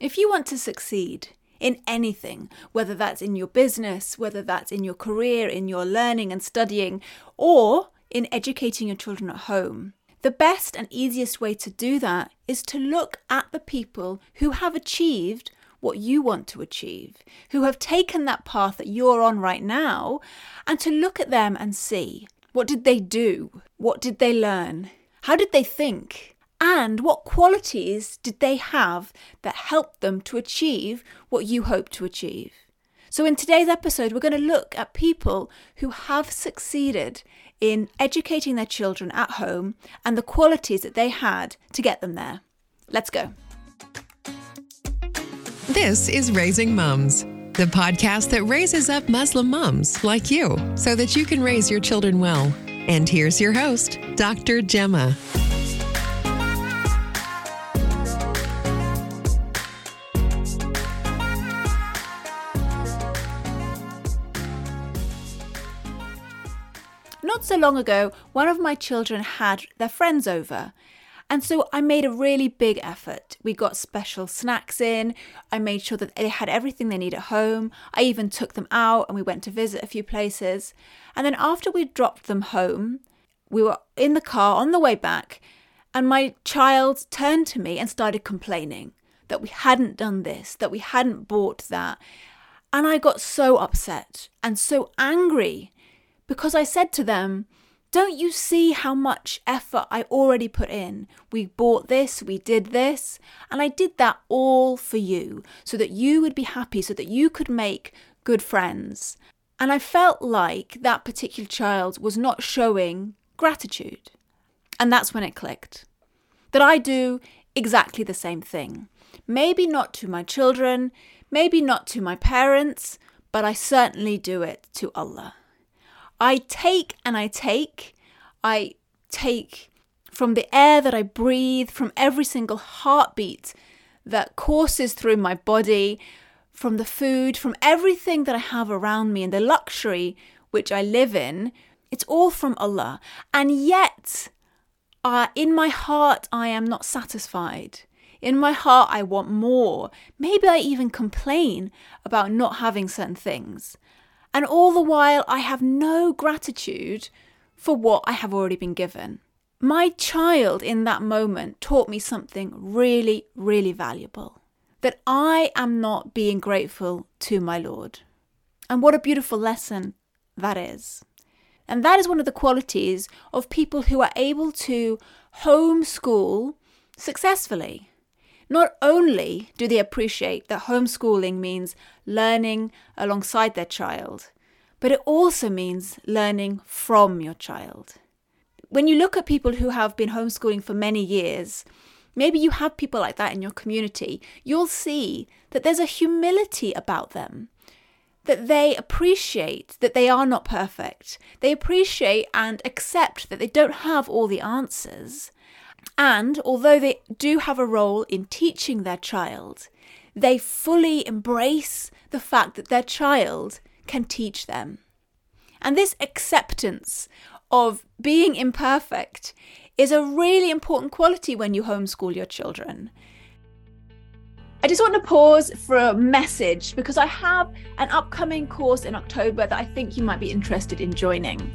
If you want to succeed in anything, whether that's in your business, whether that's in your career, in your learning and studying, or in educating your children at home, the best and easiest way to do that is to look at the people who have achieved what you want to achieve, who have taken that path that you're on right now, and to look at them and see what did they do? What did they learn? How did they think? And what qualities did they have that helped them to achieve what you hope to achieve? So, in today's episode, we're going to look at people who have succeeded in educating their children at home and the qualities that they had to get them there. Let's go. This is Raising Mums, the podcast that raises up Muslim mums like you so that you can raise your children well. And here's your host, Dr. Gemma. Not so long ago, one of my children had their friends over. And so I made a really big effort. We got special snacks in. I made sure that they had everything they need at home. I even took them out and we went to visit a few places. And then after we dropped them home, we were in the car on the way back, and my child turned to me and started complaining that we hadn't done this, that we hadn't bought that. And I got so upset and so angry because I said to them, Don't you see how much effort I already put in? We bought this, we did this, and I did that all for you so that you would be happy, so that you could make good friends. And I felt like that particular child was not showing gratitude. And that's when it clicked that I do exactly the same thing. Maybe not to my children, maybe not to my parents, but I certainly do it to Allah. I take and I take. I take from the air that I breathe, from every single heartbeat that courses through my body, from the food, from everything that I have around me and the luxury which I live in. It's all from Allah. And yet, uh, in my heart, I am not satisfied. In my heart, I want more. Maybe I even complain about not having certain things. And all the while, I have no gratitude for what I have already been given. My child in that moment taught me something really, really valuable that I am not being grateful to my Lord. And what a beautiful lesson that is. And that is one of the qualities of people who are able to homeschool successfully. Not only do they appreciate that homeschooling means learning alongside their child, but it also means learning from your child. When you look at people who have been homeschooling for many years, maybe you have people like that in your community, you'll see that there's a humility about them. That they appreciate that they are not perfect. They appreciate and accept that they don't have all the answers. And although they do have a role in teaching their child, they fully embrace the fact that their child can teach them. And this acceptance of being imperfect is a really important quality when you homeschool your children. I just want to pause for a message because I have an upcoming course in October that I think you might be interested in joining.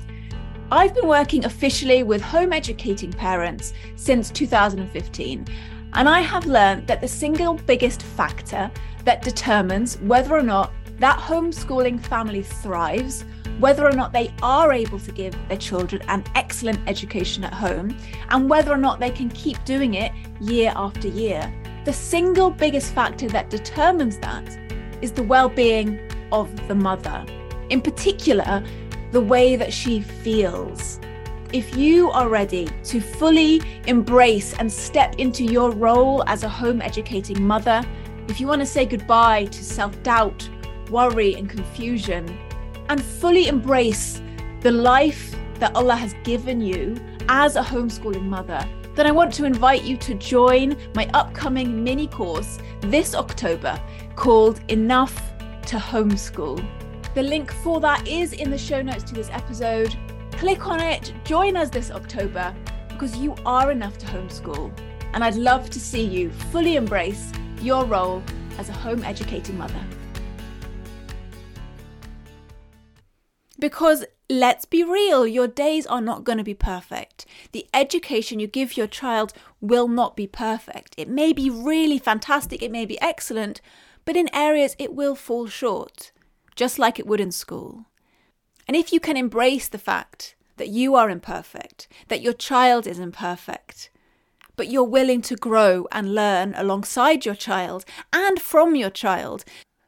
I've been working officially with home educating parents since 2015, and I have learned that the single biggest factor that determines whether or not that homeschooling family thrives, whether or not they are able to give their children an excellent education at home, and whether or not they can keep doing it year after year. The single biggest factor that determines that is the well being of the mother. In particular, the way that she feels. If you are ready to fully embrace and step into your role as a home educating mother, if you want to say goodbye to self doubt, worry, and confusion, and fully embrace the life that Allah has given you as a homeschooling mother, then I want to invite you to join my upcoming mini course this October called Enough to Homeschool. The link for that is in the show notes to this episode. Click on it, join us this October because you are enough to homeschool. And I'd love to see you fully embrace your role as a home educating mother. Because let's be real, your days are not going to be perfect. The education you give your child will not be perfect. It may be really fantastic, it may be excellent, but in areas it will fall short, just like it would in school. And if you can embrace the fact that you are imperfect, that your child is imperfect, but you're willing to grow and learn alongside your child and from your child,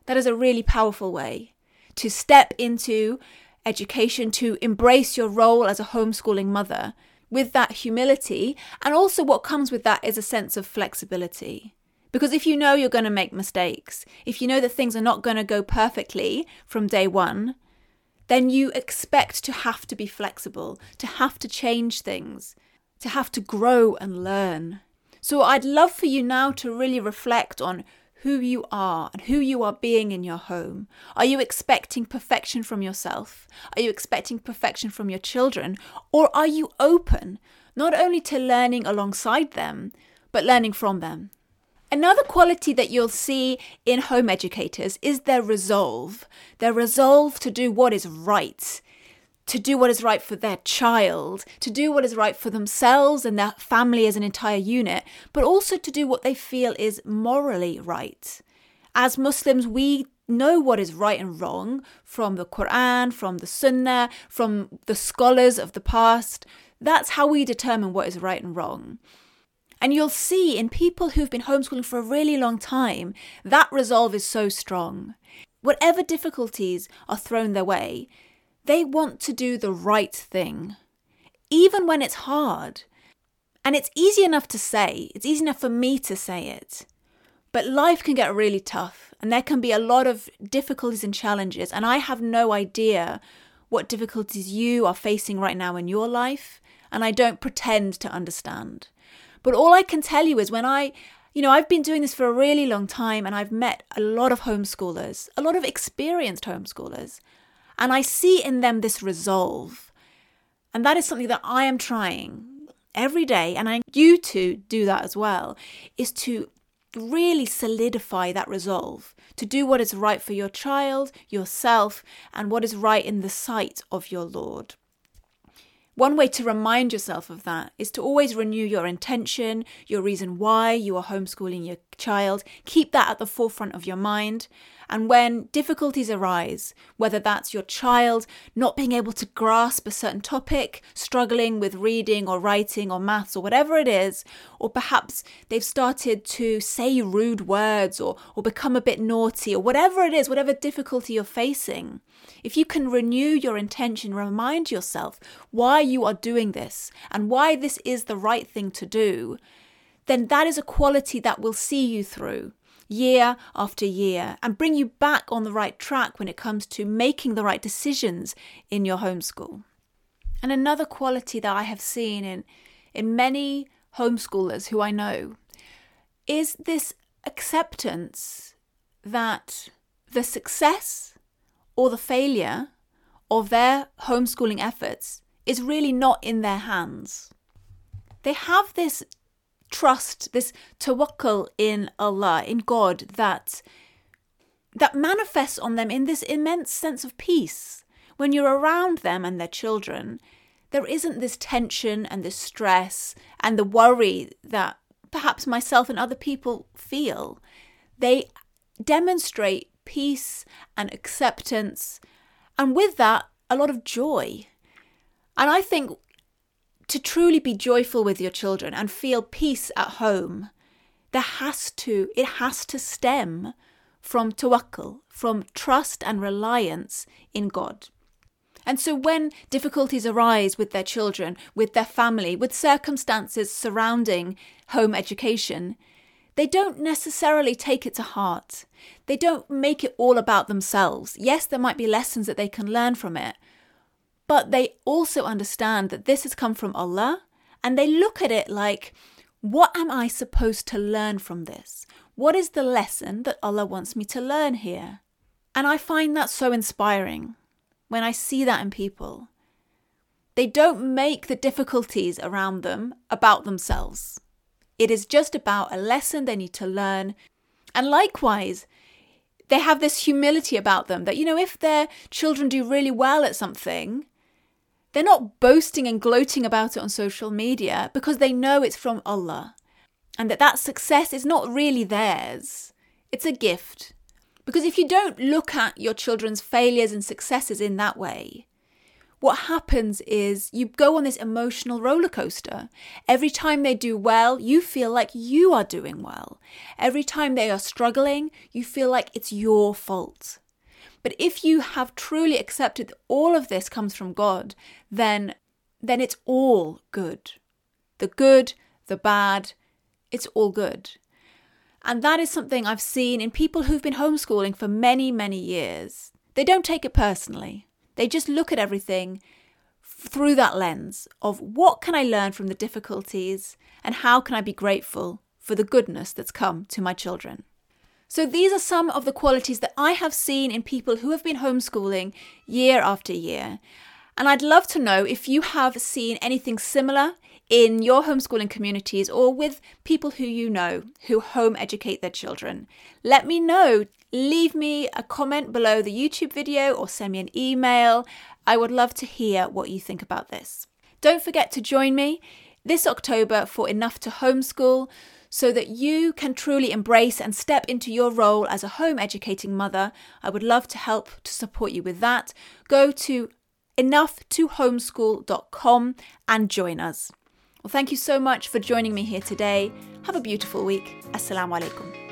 that is a really powerful way to step into education, to embrace your role as a homeschooling mother with that humility. And also, what comes with that is a sense of flexibility. Because if you know you're going to make mistakes, if you know that things are not going to go perfectly from day one, then you expect to have to be flexible, to have to change things, to have to grow and learn. So I'd love for you now to really reflect on who you are and who you are being in your home. Are you expecting perfection from yourself? Are you expecting perfection from your children? Or are you open not only to learning alongside them, but learning from them? Another quality that you'll see in home educators is their resolve. Their resolve to do what is right, to do what is right for their child, to do what is right for themselves and their family as an entire unit, but also to do what they feel is morally right. As Muslims, we know what is right and wrong from the Quran, from the Sunnah, from the scholars of the past. That's how we determine what is right and wrong. And you'll see in people who've been homeschooling for a really long time, that resolve is so strong. Whatever difficulties are thrown their way, they want to do the right thing, even when it's hard. And it's easy enough to say, it's easy enough for me to say it. But life can get really tough, and there can be a lot of difficulties and challenges. And I have no idea what difficulties you are facing right now in your life, and I don't pretend to understand. But all I can tell you is when I, you know, I've been doing this for a really long time and I've met a lot of homeschoolers, a lot of experienced homeschoolers, and I see in them this resolve. And that is something that I am trying every day, and I you to do that as well, is to really solidify that resolve to do what is right for your child, yourself, and what is right in the sight of your Lord. One way to remind yourself of that is to always renew your intention, your reason why you are homeschooling your child. Keep that at the forefront of your mind. And when difficulties arise, whether that's your child not being able to grasp a certain topic, struggling with reading or writing or maths or whatever it is, or perhaps they've started to say rude words or, or become a bit naughty or whatever it is, whatever difficulty you're facing, if you can renew your intention, remind yourself why you are doing this and why this is the right thing to do, then that is a quality that will see you through year after year and bring you back on the right track when it comes to making the right decisions in your homeschool. And another quality that I have seen in, in many homeschoolers who I know is this acceptance that the success or the failure of their homeschooling efforts is really not in their hands. They have this trust, this tawakkul in Allah, in God, that that manifests on them in this immense sense of peace. When you're around them and their children, there isn't this tension and this stress and the worry that perhaps myself and other people feel. They demonstrate peace and acceptance, and with that, a lot of joy. And I think to truly be joyful with your children and feel peace at home, there has to, it has to stem from tawakkul, from trust and reliance in God. And so when difficulties arise with their children, with their family, with circumstances surrounding home education, they don't necessarily take it to heart. They don't make it all about themselves. Yes, there might be lessons that they can learn from it, but they also understand that this has come from Allah and they look at it like, what am I supposed to learn from this? What is the lesson that Allah wants me to learn here? And I find that so inspiring when I see that in people. They don't make the difficulties around them about themselves. It is just about a lesson they need to learn, And likewise, they have this humility about them that, you know, if their children do really well at something, they're not boasting and gloating about it on social media because they know it's from Allah and that that success is not really theirs. It's a gift. Because if you don't look at your children's failures and successes in that way, what happens is you go on this emotional roller coaster. Every time they do well, you feel like you are doing well. Every time they are struggling, you feel like it's your fault. But if you have truly accepted that all of this comes from God, then then it's all good. The good, the bad, it's all good. And that is something I've seen in people who've been homeschooling for many, many years. They don't take it personally. They just look at everything through that lens of what can I learn from the difficulties and how can I be grateful for the goodness that's come to my children. So, these are some of the qualities that I have seen in people who have been homeschooling year after year. And I'd love to know if you have seen anything similar in your homeschooling communities or with people who you know who home educate their children. Let me know. Leave me a comment below the YouTube video or send me an email. I would love to hear what you think about this. Don't forget to join me this October for Enough to Homeschool so that you can truly embrace and step into your role as a home educating mother. I would love to help to support you with that. Go to enough2homeschool.com and join us. Well, thank you so much for joining me here today. Have a beautiful week. Assalamu alaikum.